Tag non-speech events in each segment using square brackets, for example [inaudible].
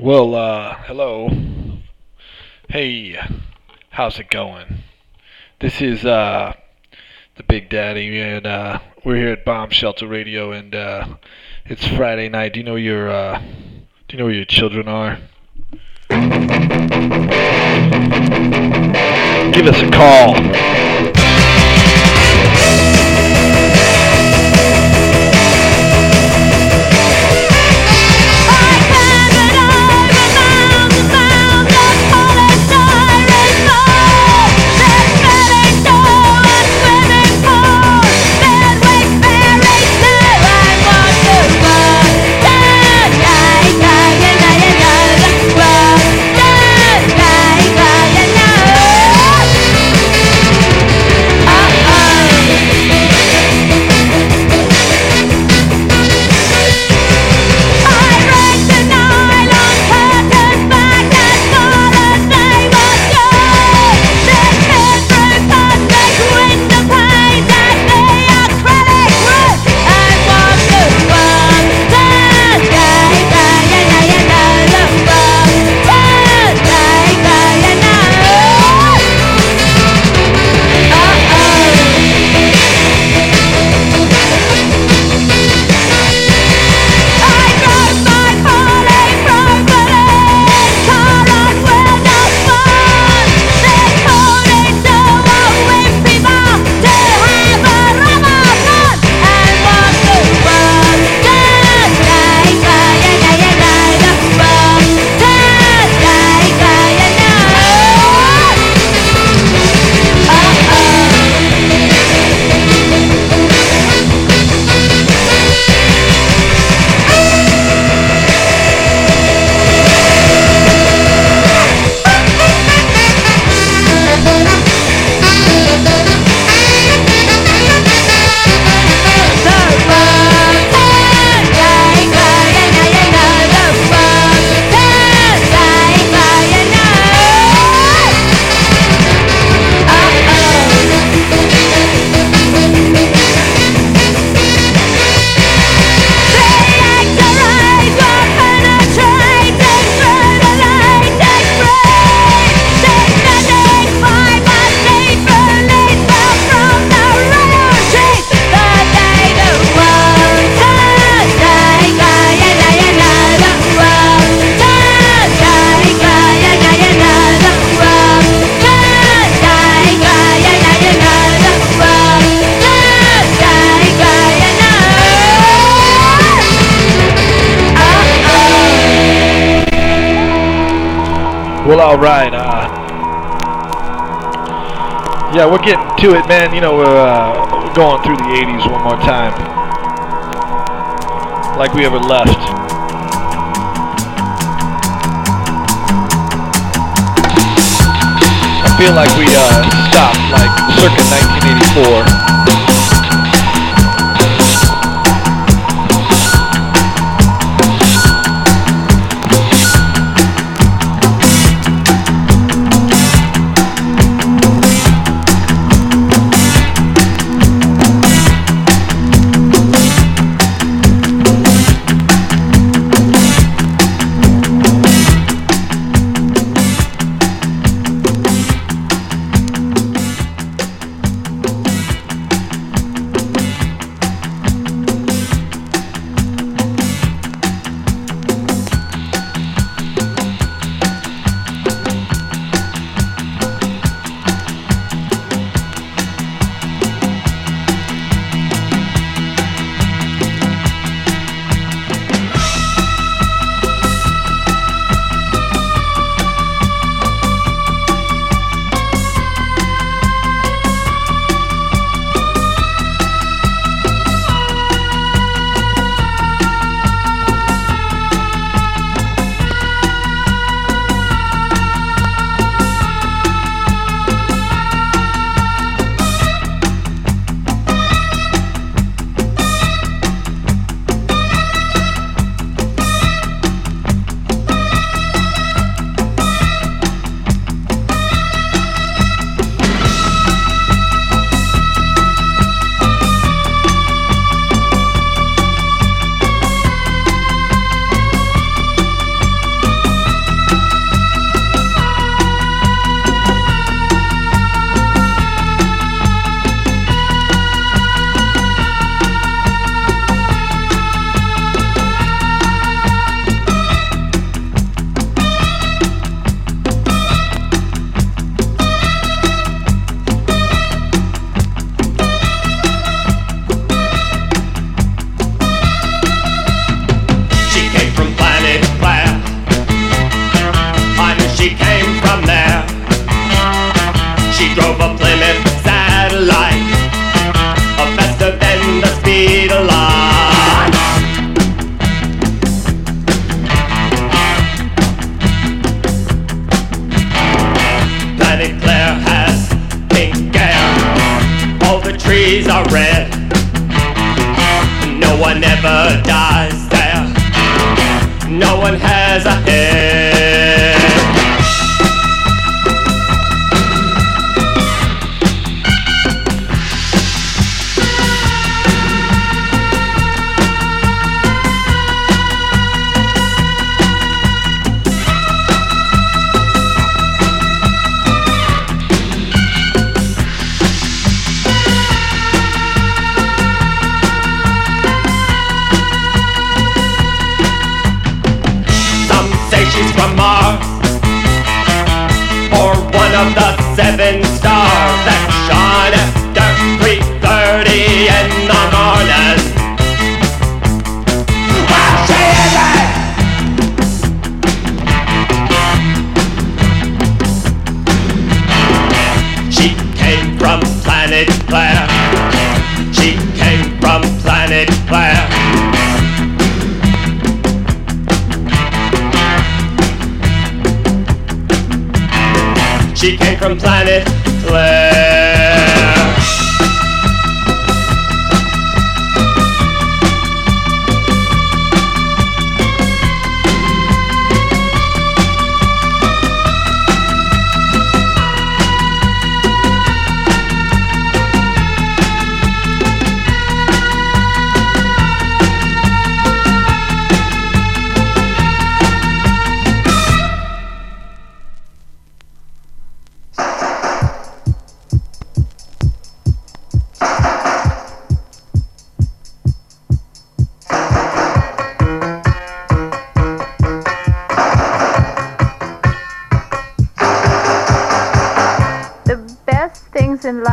Well, uh, hello. Hey, how's it going? This is, uh, the Big Daddy, and, uh, we're here at Bomb Shelter Radio, and, uh, it's Friday night. Do you know your, uh, do you know where your children are? Give us a call. All right. Uh, yeah, we're getting to it, man. You know, we're, uh, going through the 80s one more time. Like we ever left. I feel like we uh, stopped, like, circa 1984.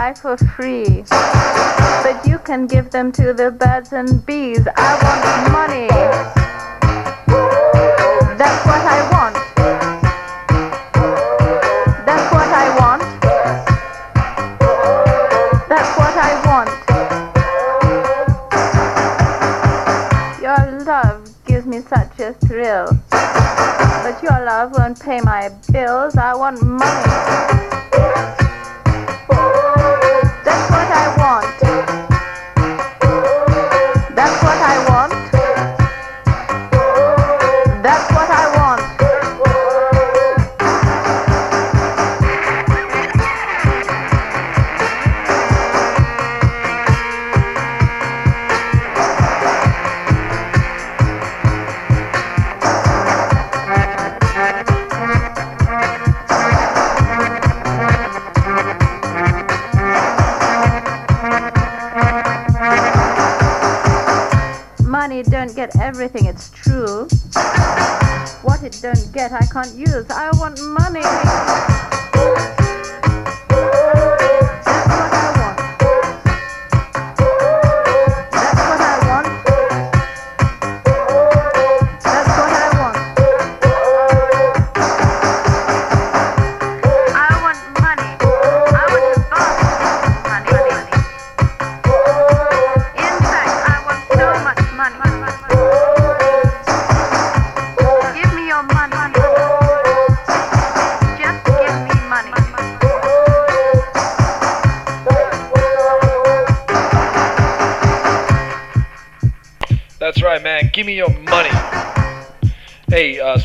die for free. But you can give them to the birds and bees. I want money.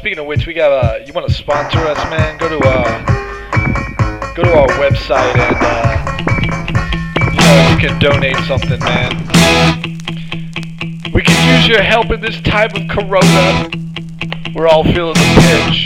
speaking of which, we got uh, you want to sponsor us, man? Go to uh, go to our website and uh, you know you can donate something, man. We can use your help in this time of corona. We're all feeling the pinch.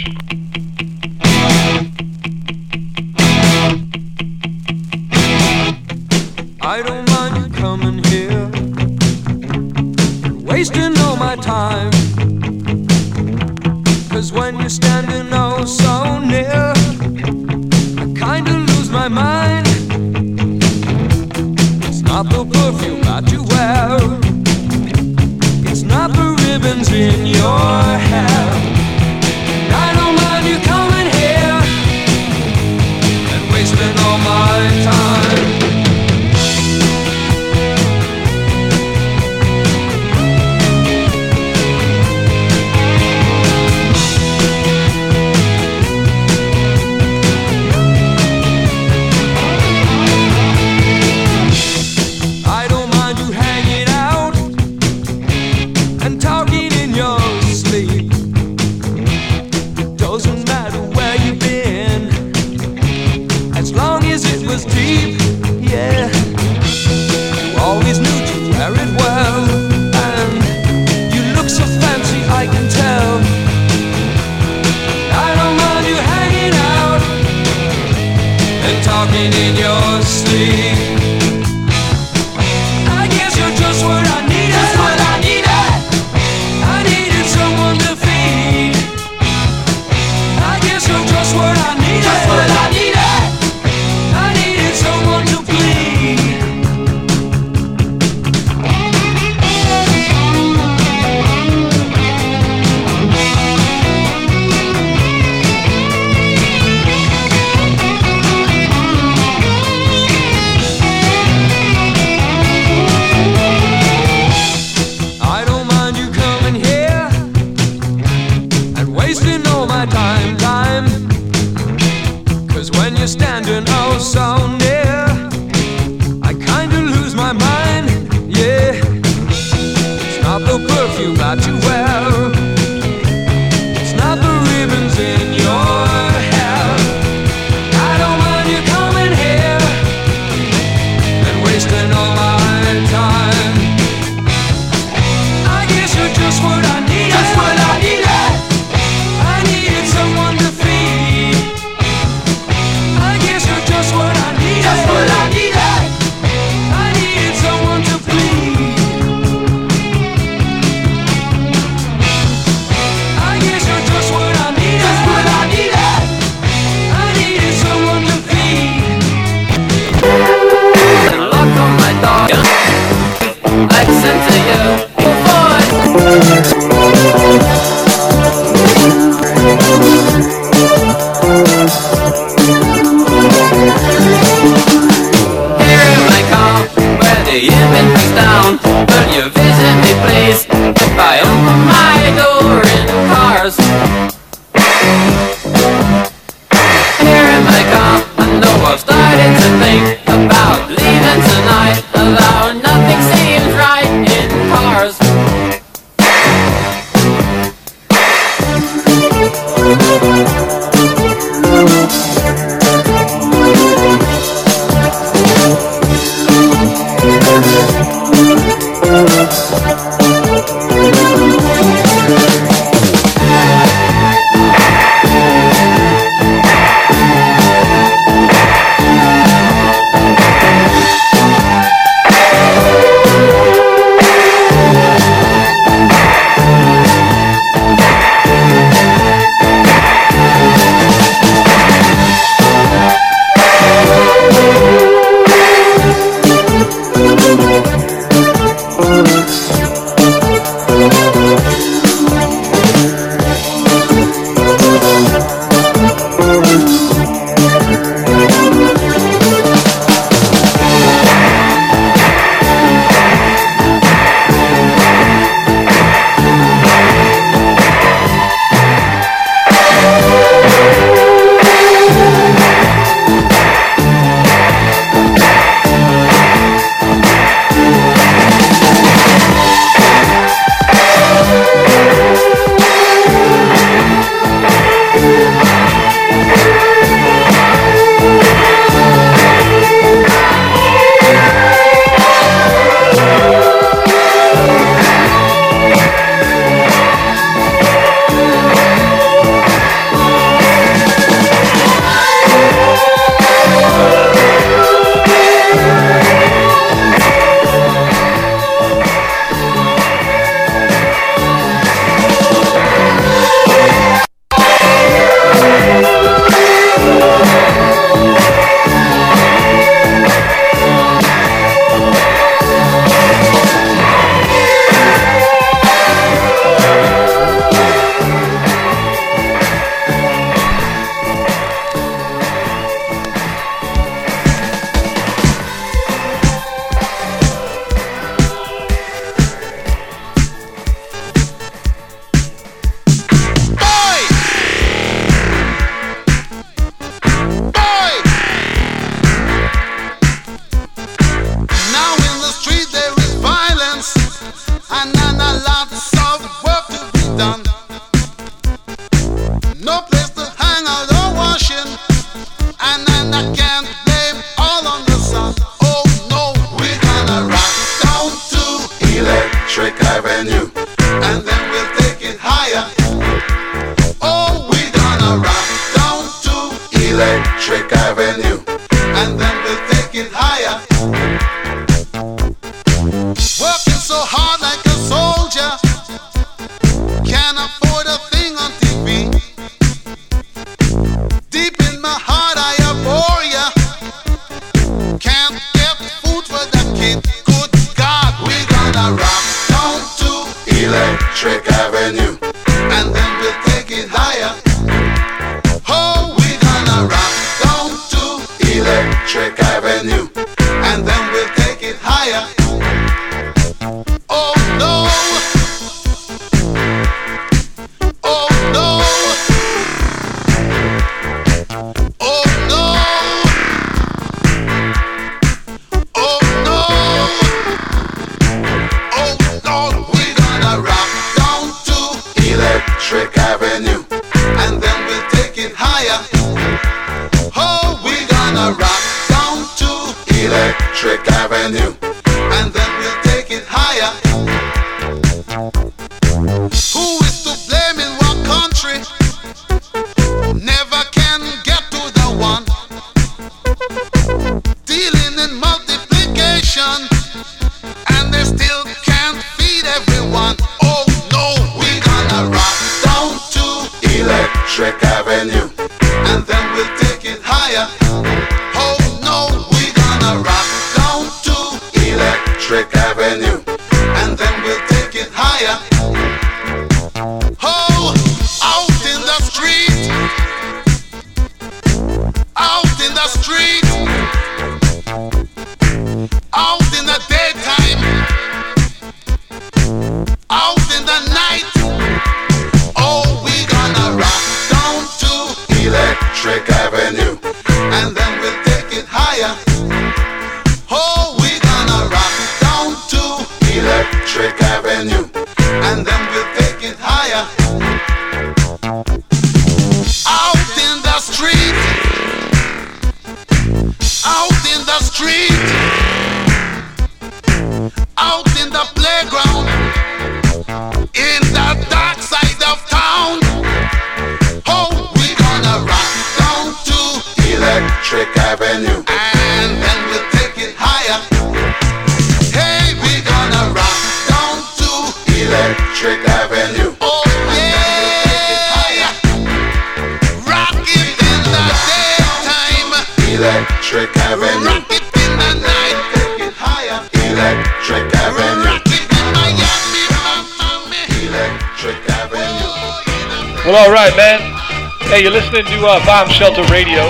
uh, Bomb Shelter Radio.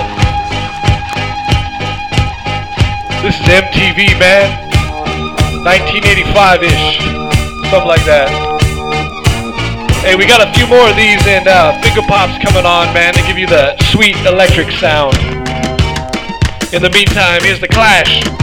This is MTV, man. 1985-ish. Something like that. Hey, we got a few more of these and uh, Finger Pop's coming on, man, to give you the sweet electric sound. In the meantime, here's The Clash.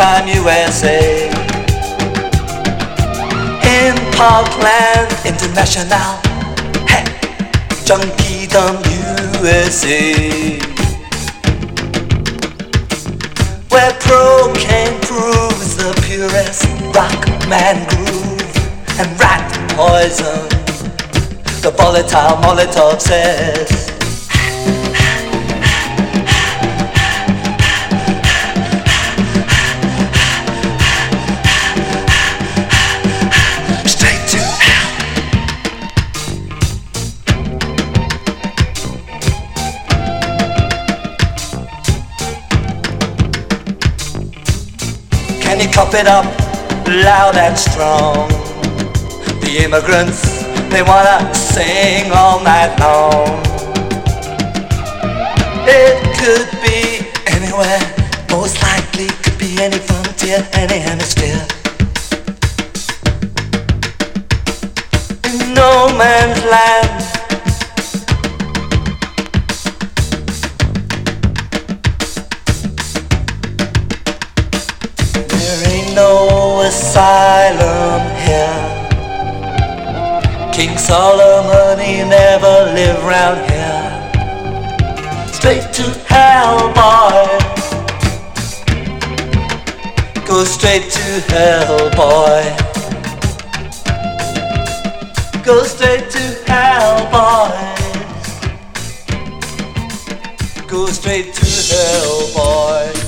Time USA. In Parkland International. Hey, Junkiedom USA. Where pro can prove the purest rock man groove and rat poison. The volatile Molotov says. Chop it up loud and strong. The immigrants, they wanna sing all night long. It could be anywhere, most likely could be any frontier, any hemisphere. In no man's land Solomon, he never lived round here. Straight to hell, boy. Go straight to hell, boy. Go straight to hell, boy. Go straight to hell, boy.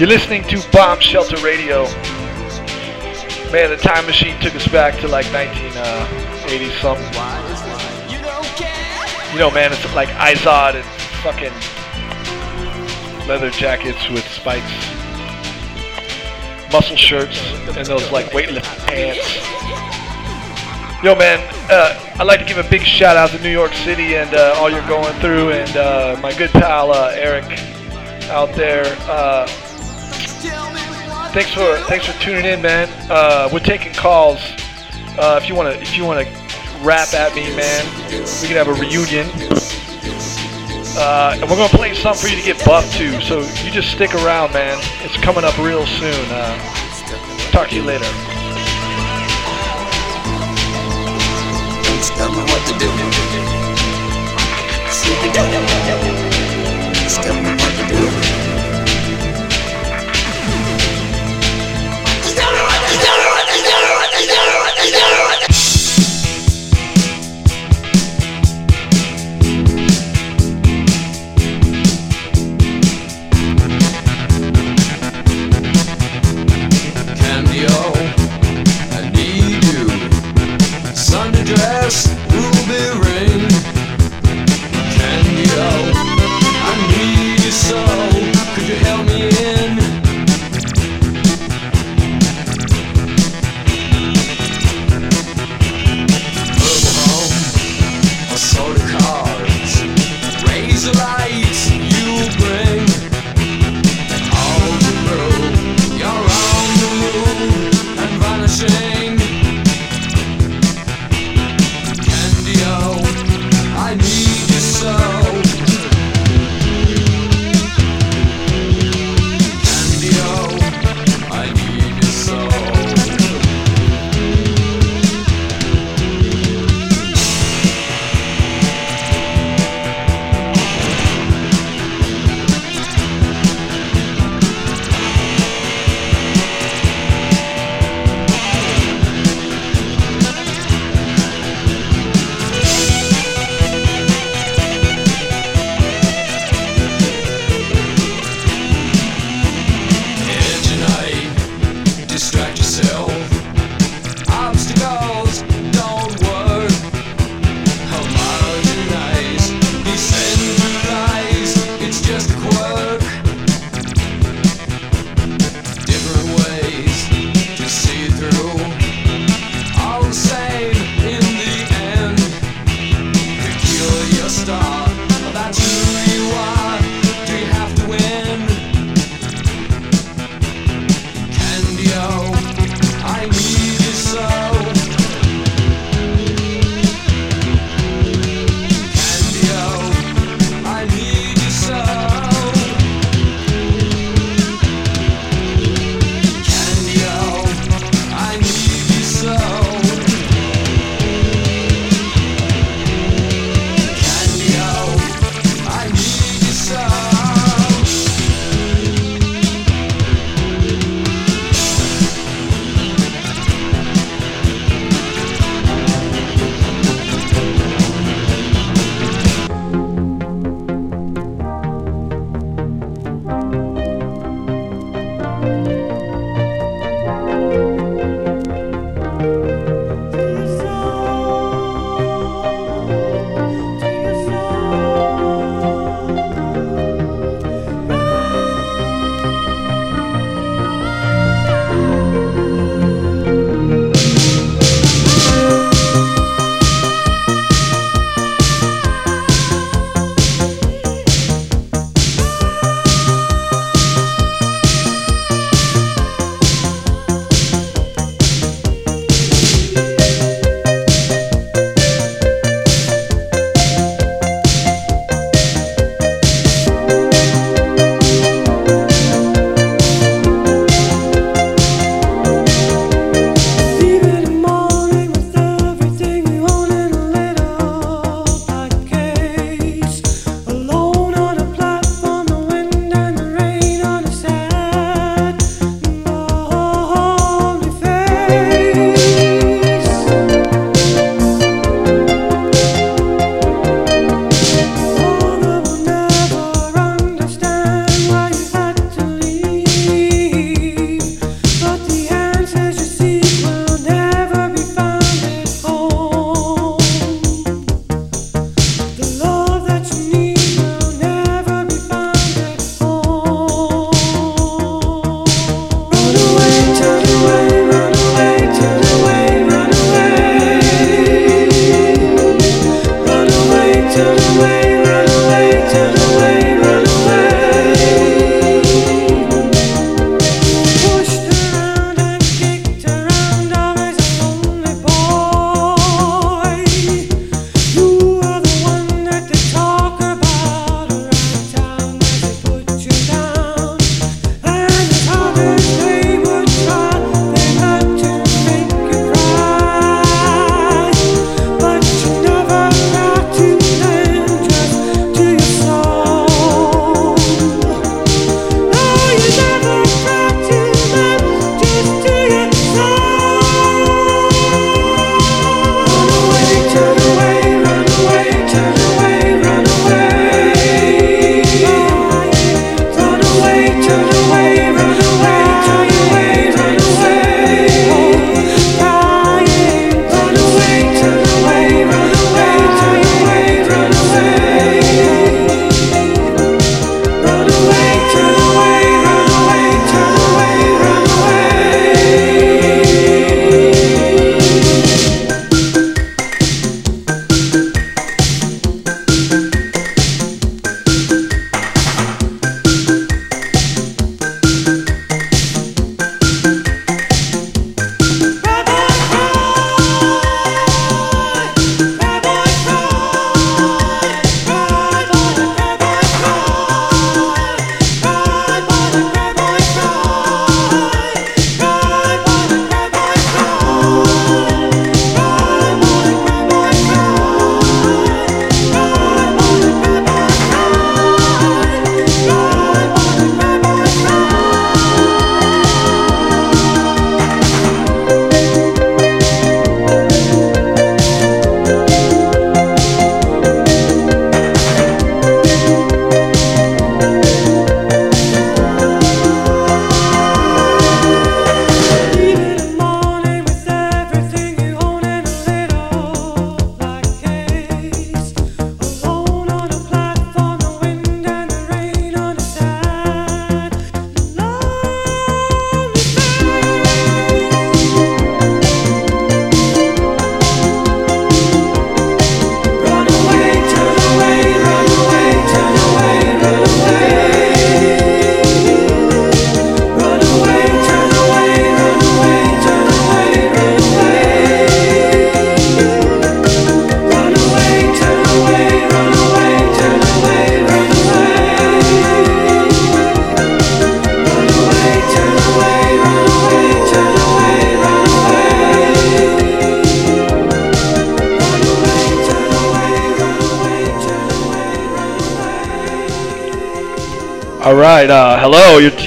You're listening to Bomb Shelter Radio. Man, the time machine took us back to like 1980 something. You know, man, it's like Izod and fucking leather jackets with spikes, muscle shirts, and those like weightlifting pants. Yo, man, uh, I'd like to give a big shout out to New York City and uh, all you're going through, and uh, my good pal uh, Eric out there. Uh, thanks for thanks for tuning in, man. Uh, we're taking calls. Uh, if you wanna if you wanna rap at me, man, we can have a reunion. Uh, and we're gonna play something for you to get buffed to. So you just stick around, man. It's coming up real soon. Uh, talk to you later.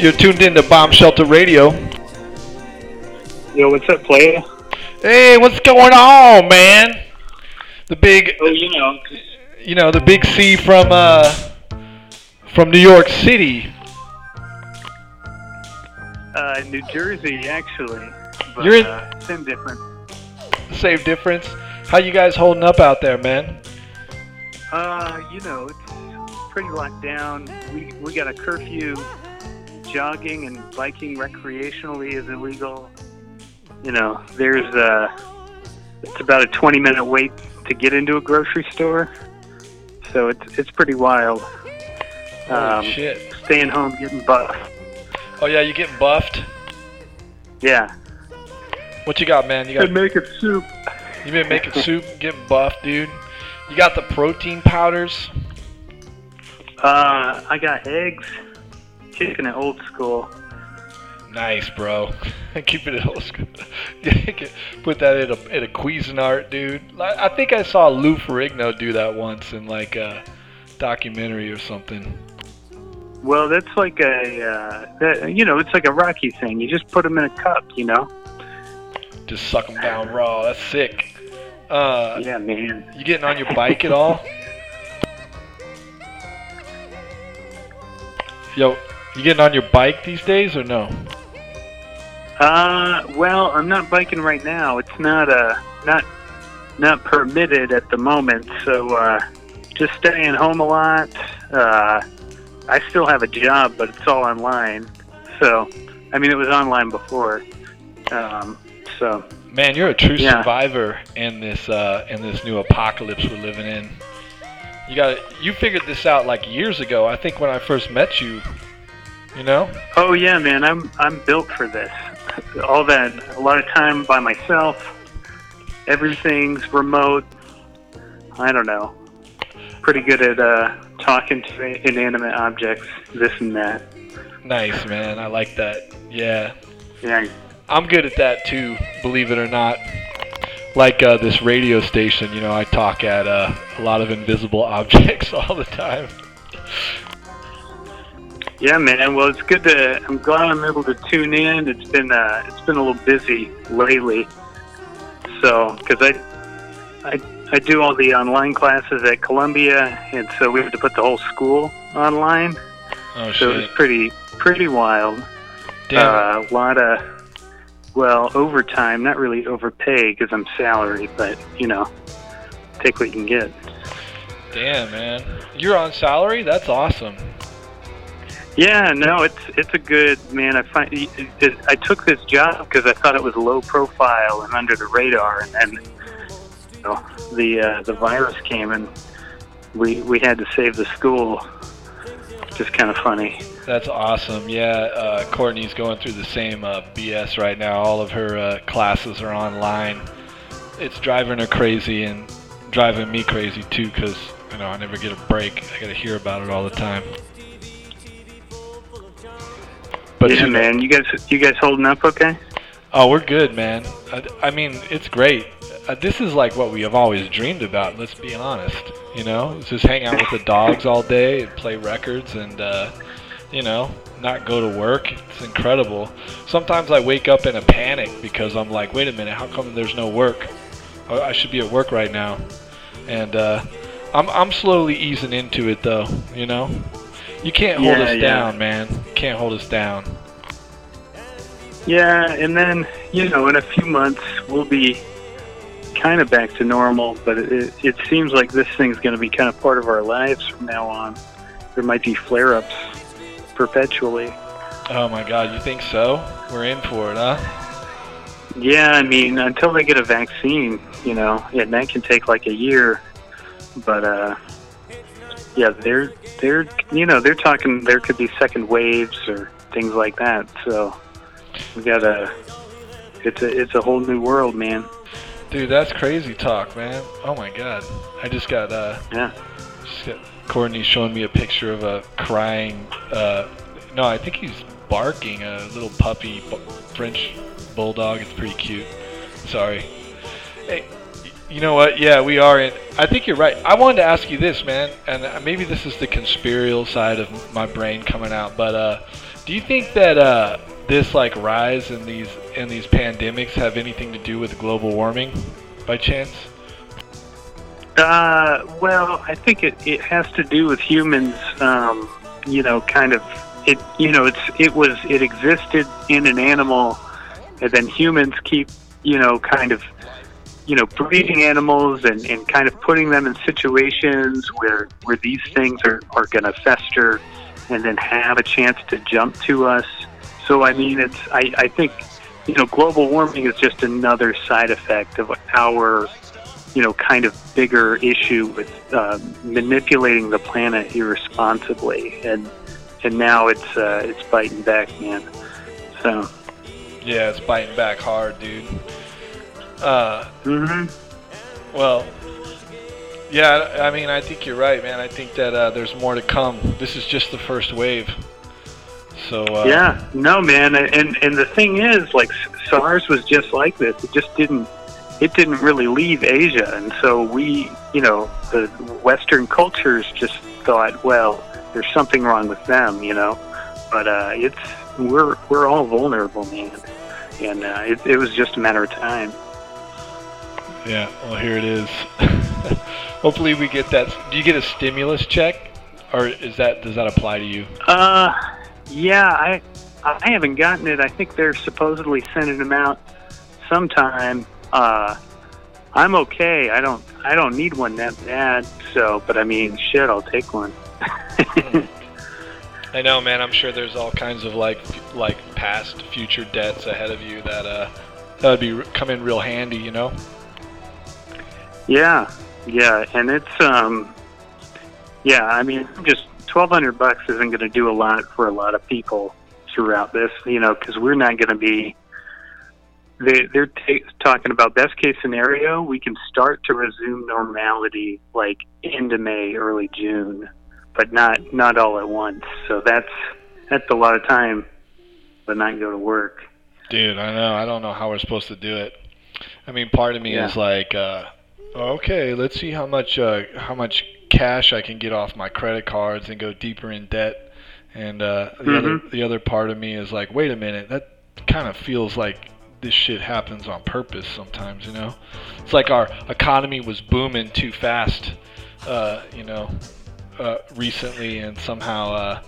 You're, tuned in to Bomb Shelter Radio. Yo, what's up, player? Hey, what's going on, man? The big, Oh, you know, you know, the big C from uh, from New York City. uh, New Jersey, actually. But, You're in- uh, same difference. Same difference. How you guys holding up out there, man? Uh, you know, it's pretty locked down. We we got a curfew. Jogging and biking recreationally is illegal. You know, there's a, it's about a 20 minute wait to get into a grocery store. So it's it's pretty wild. Holy Um, shit. Staying home, getting buffed. Oh yeah, you getting buffed? Yeah. What you got, man? You got making soup. you been making soup, getting buffed, dude. You got the protein powders. Uh, I got eggs. Kicking it old school. Nice, bro. [laughs] Keep it old school. [laughs] Put that in a in a Cuisinart, dude. I think I saw Lou Ferrigno do that once in like a documentary or something. Well, that's like a, uh, that, you know, it's like a Rocky thing. You just put them in a cup, you know? Just suck them down raw. That's sick. Uh, Yeah, man. you getting on your bike at all? [laughs] Yo, you getting on your bike these days or no? Uh, well, I'm not biking right now. It's not, uh, not, not permitted at the moment. So, uh, just staying home a lot. Uh, I still have a job, but it's all online. So, I mean, it was online before. Um, so, Man, you're a true Yeah. survivor in this uh, in this new apocalypse we're living in. You got you figured this out like years ago. I think when I first met you. You know? Oh yeah, man, I'm I'm built for this. All that, a lot of time by myself. Everything's remote. I don't know. Pretty good at uh, talking to inanimate objects, this and that. Nice, man. I like that. Yeah. Yeah, I'm good at that too, believe it or not. Like uh, this radio station, you know, I talk at uh, a lot of invisible [laughs] objects all the time. Yeah, man. Well, it's good to. I'm glad I'm able to tune in. It's been uh, it's been a little busy lately. So, because I, I I do all the online classes at Columbia, and so we have to put the whole school online. Oh shit! So it was pretty pretty wild. Damn. Uh, a lot of well overtime, not really overpay because I'm salary, but you know, take what you can get. Damn, man. You're on salary? That's awesome. Yeah, no, it's it's a good man. I find it, I took this job because I thought it was low profile and under the radar, and then you know, the uh, the virus came and we we had to save the school. Just kind of funny. That's awesome. Yeah, uh, Courtney's going through the same uh, BS right now. All of her uh, classes are online. It's driving her crazy and driving me crazy too, because you know I never get a break. I got to hear about it all the time. But yeah, you know- man, you guys you guys holding up okay? Oh, we're good, man. I, I mean, it's great. Uh, this is like what we have always dreamed about. Let's be honest. You know, just hang out with the dogs all day and play records, and uh, you know, not go to work. It's incredible. Sometimes I wake up in a panic because I'm like, wait a minute, how come there's no work? I I should be at work right now, and uh, I'm I'm slowly easing into it though. You know, you can't hold Yeah, us yeah. down, man. You can't hold us down. Yeah, and then you know, in a few months we'll be kind of back to normal. But it, it, seems like this thing's going to be kind of part of our lives from now on. There might be flare-ups perpetually. Oh my God, you think so? We're in for it, huh? Yeah, I mean, until they get a vaccine, you know, and that can take like a year. But uh, yeah, they're they're you know they're talking there could be second waves or things like that. So we gotta. It's a it's a whole new world, man. Dude, that's crazy talk, man. Oh my god. I just got uh Yeah. just got Courtney showing me a picture of a crying uh no, I think he's barking a little puppy French bulldog. It's pretty cute. Sorry. Hey, You know what? Yeah, we are in. I think you're right. I wanted to ask you this, man, and uh, maybe this is the conspirial side of my brain coming out. But uh, do you think that uh, this like rise in these in these pandemics have anything to do with global warming, by chance? Uh, well, I think it, it has to do with humans. Um, you know, kind of it. You know, it's it was it existed in an animal, and then humans keep you know kind of you know breeding animals and, and kind of putting them in situations where where these things are are going to fester and then have a chance to jump to us. So I mean, it's I I think you know global warming is just another side effect of our you know, kind of bigger issue with uh, manipulating the planet irresponsibly, and and now it's uh, it's biting back, man. So. Yeah, it's biting back hard, dude. Uh, hmm well, yeah, I mean, I think you're right, man. I think that uh, there's more to come. This is just the first wave. So uh, Yeah, no, man, and and the thing is, like SARS was just like this. It just didn't it didn't really leave Asia, and so we, you know, the Western cultures just thought, well, there's something wrong with them, you know. But uh, it's we're we're all vulnerable, man, and uh, it, it was just a matter of time. Yeah, well, here it is. [laughs] Hopefully, we get that. Do you get a stimulus check, or is that does that apply to you? Uh, yeah, I I haven't gotten it. I think they're supposedly sending them out sometime. Uh, I'm okay. I don't I don't need one that bad. So, but I mean, shit, I'll take one. [laughs] I know, man. I'm sure there's all kinds of like like past, future debts ahead of you that uh that would be come in real handy, you know. Yeah, yeah, and it's um, yeah. I mean, just twelve hundred bucks isn't going to do a lot for a lot of people throughout this, you know, because we're not going to be. They, they're ta talking about best case scenario. We can start to resume normality like into May, early June, but not not all at once. So that's that's a lot of time, but not go to work. Dude, I know. I don't know how we're supposed to do it. I mean, part of me Yeah. is like, uh, okay, let's see how much uh, how much cash I can get off my credit cards and go deeper in debt. And uh, the other Mhm. the other part of me is like, wait a minute, that kind of feels like this shit happens on purpose sometimes. You know, it's like our economy was booming too fast. Uh, you know, uh, recently, and somehow, uh,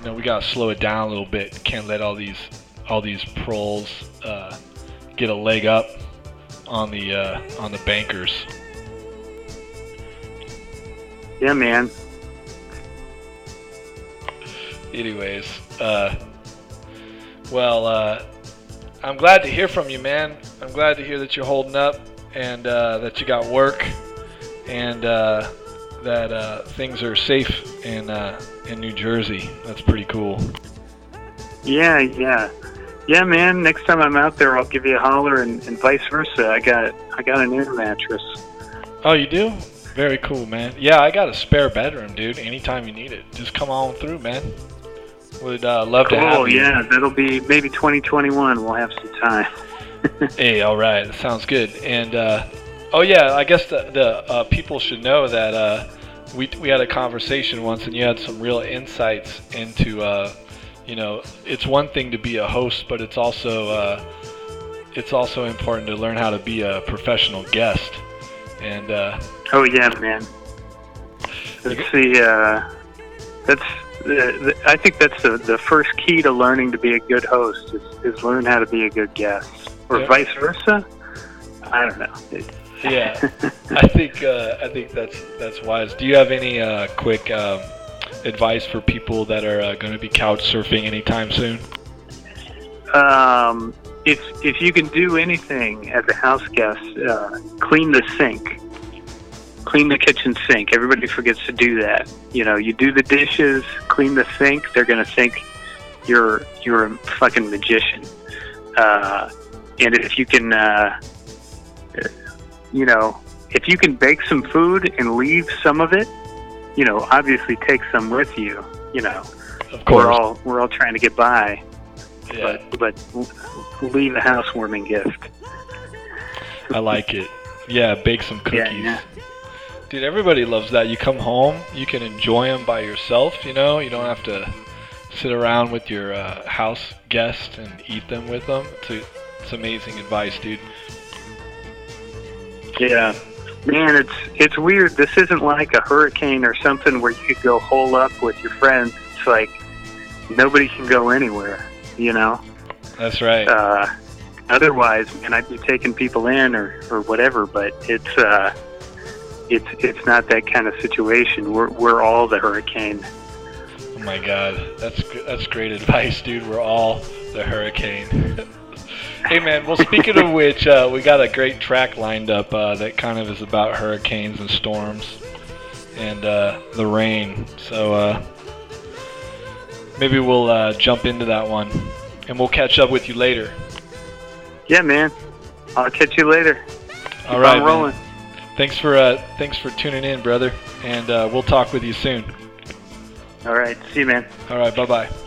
you know, we gotta slow it down a little bit. Can't let all these all these proles uh, get a leg up on the uh, on the bankers. Yeah, man. Anyways, uh, well, uh, I'm glad to hear from you, man. I'm glad to hear that you're holding up and uh, that you got work and uh, that uh, things are safe in uh, in New Jersey. That's pretty cool. Yeah, yeah, yeah, man. Next time I'm out there, I'll give you a holler, and, and vice versa. I got I got an air mattress. Oh, you do? Very cool, man. Yeah, I got a spare bedroom, dude. Anytime you need it, just come on through, man. Would uh, love to have Cool. you. Yeah, that'll be maybe 2021. We'll have some time. [laughs] Hey, all right, that sounds good. And uh, oh yeah, I guess the, the uh, people should know that uh, we we had a conversation once, and you had some real insights into uh, you know it's one thing to be a host, but it's also uh, it's also important to learn how to be a professional guest. And uh, Oh yeah, man. That's the uh, that's the, the, I think that's the the first key to learning to be a good host is, is learn how to be a good guest, or Yeah. vice versa. I don't know. It- yeah, [laughs] I think uh, I think that's that's wise. Do you have any uh, quick um, advice for people that are uh, going to be couch surfing anytime soon? um, if if you can do anything as a house guest, uh, clean the sink, clean the kitchen sink. Everybody forgets to do that. You know, you do the dishes, clean the sink. They're gonna think you're you're a fucking magician. Uh, and if you can, uh, you know, if you can bake some food and leave some of it, you know, obviously take some with you. You know, Of we're all we're all trying to get by yeah, but but leave a housewarming gift. I like it. Yeah, bake some cookies. Yeah, yeah. Dude, everybody loves that. You come home, you can enjoy them by yourself. You know, you don't have to sit around with your uh, house guests and eat them with them. It's, a, it's amazing advice, dude. Yeah. Man, it's it's weird. This isn't like a hurricane or something where you could go hole up with your friends. It's like nobody can go anywhere, you know? That's right. Uh otherwise, man, I'd be taking people in or, or whatever, but it's uh it's it's not that kind of situation. We're we're all the hurricane. Oh my god, that's that's great advice, dude. We're all the hurricane. [laughs] hey man, well speaking of which, uh, we got a great track lined up uh, that kind of is about hurricanes and storms and uh, the rain. So uh, maybe we'll uh, jump into that one, and we'll catch up with you later. Yeah, man. I'll catch you later. All Keep right, on man. Thanks for uh, thanks for tuning in, brother, and uh, we'll talk with you soon. All right. See you, man. All right, bye bye.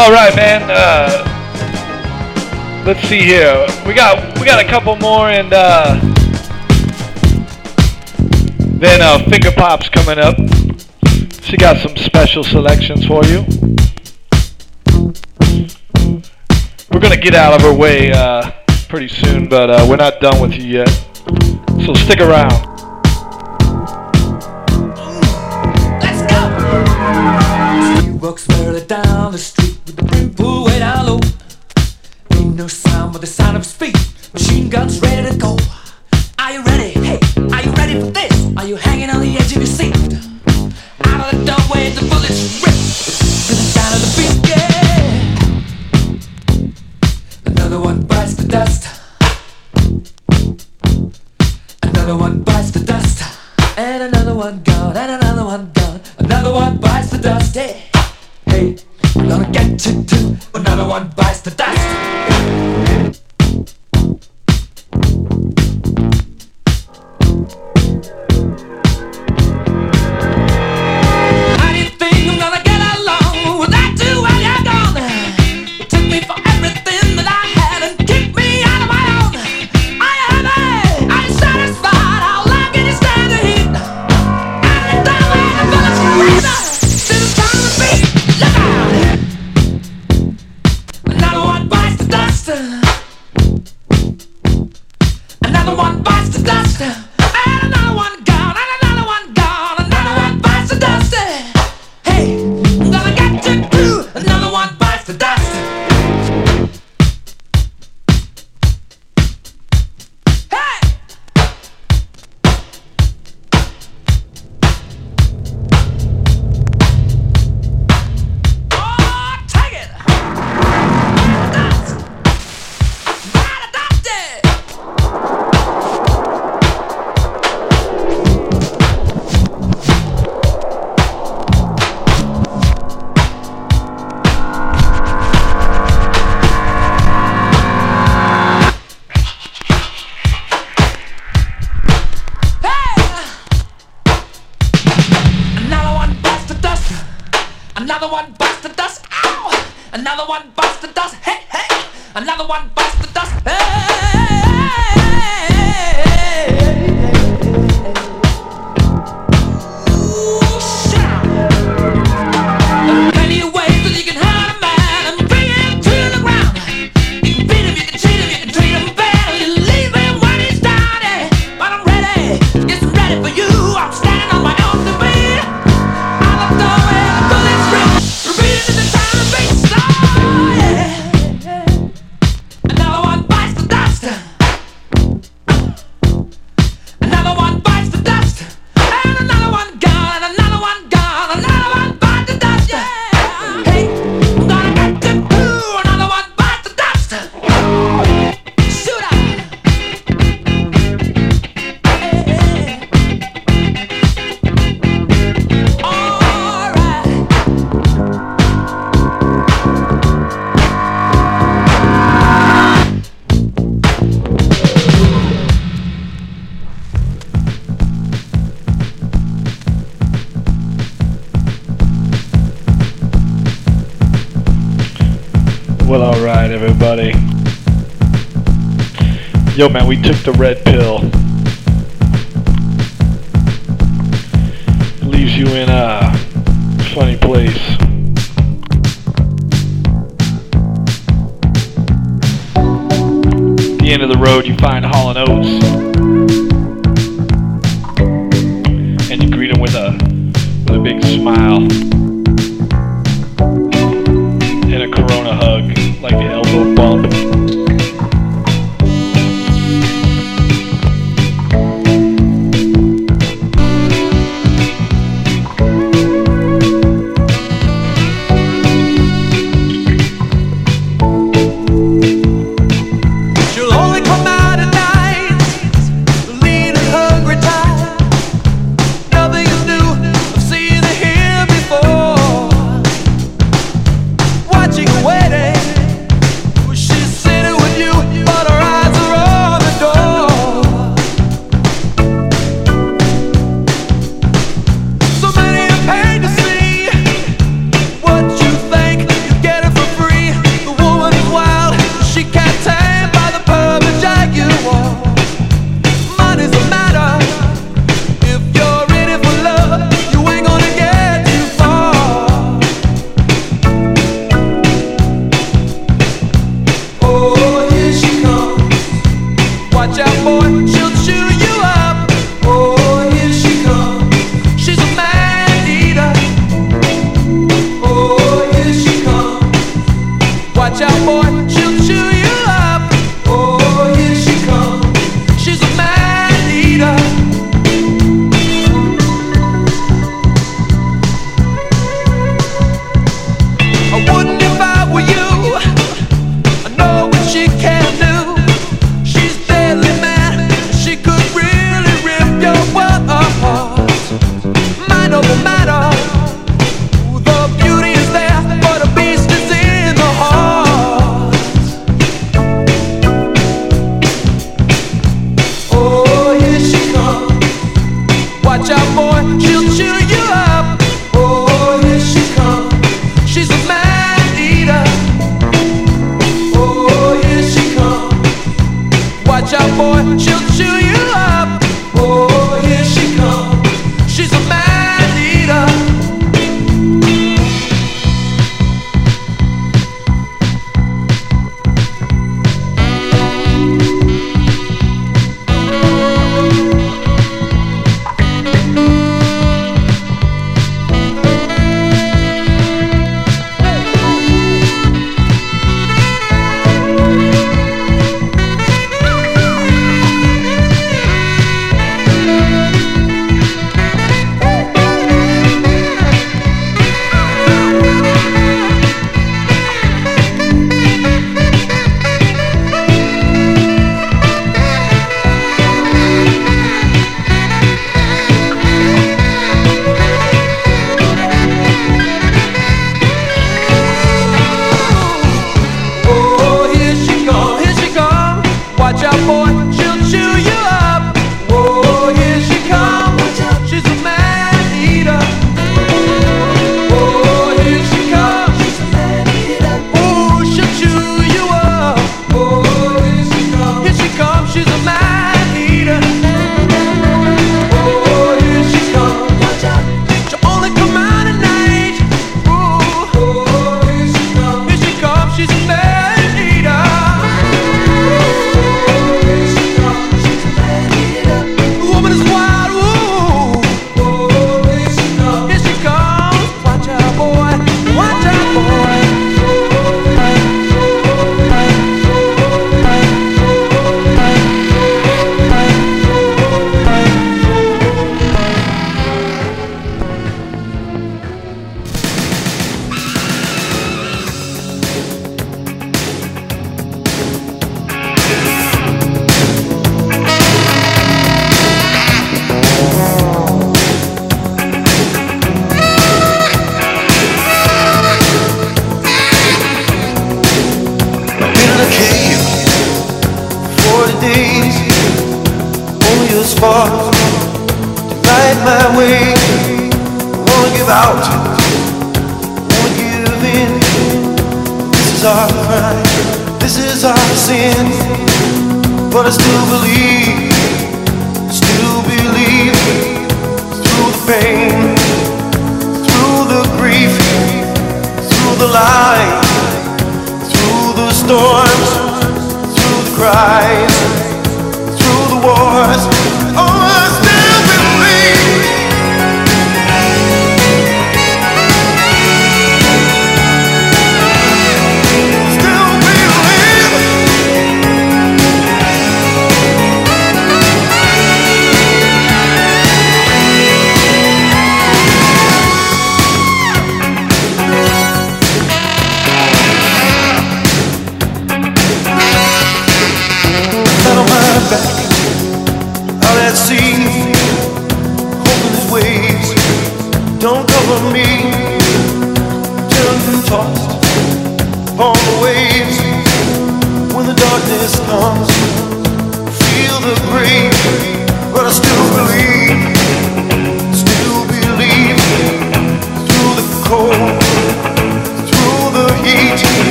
All right, man. Uh, let's see here. We got we got a couple more, and uh, then uh, finger pops coming up. She got some special selections for you. We're gonna get out of her way uh, pretty soon, but uh, we're not done with you yet. So stick around. He walks merrily down the street sound but the sound of speed. Machine guns ready to go. Are you ready? Hey, are you ready for this? Are you hanging on the edge of your seat? Out of the doorway, the bullets rip to the sound of the beat. Yeah. Another one bites the dust. Another one bites the dust. And another one gone, and another one gone. Another one bites the dust. Hey, hey, gonna get you too. Another one bites the dust. Yo, man, we took the red pill. It leaves you in a funny place. At the end of the road, you find Hall and Oates,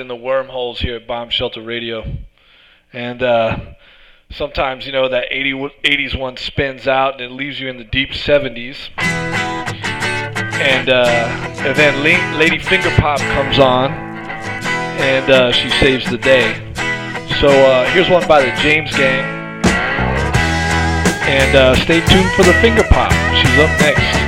in the wormholes here at Bomb Shelter Radio. And uh, sometimes, you know, that 80, 80s one spins out and it leaves you in the deep 70s. And, uh, and then Lady Finger Pop comes on and uh, she saves the day. So uh, here's one by the James Gang. And uh, stay tuned for the Finger Pop. She's up next.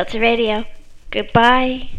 Shelter Radio. Goodbye.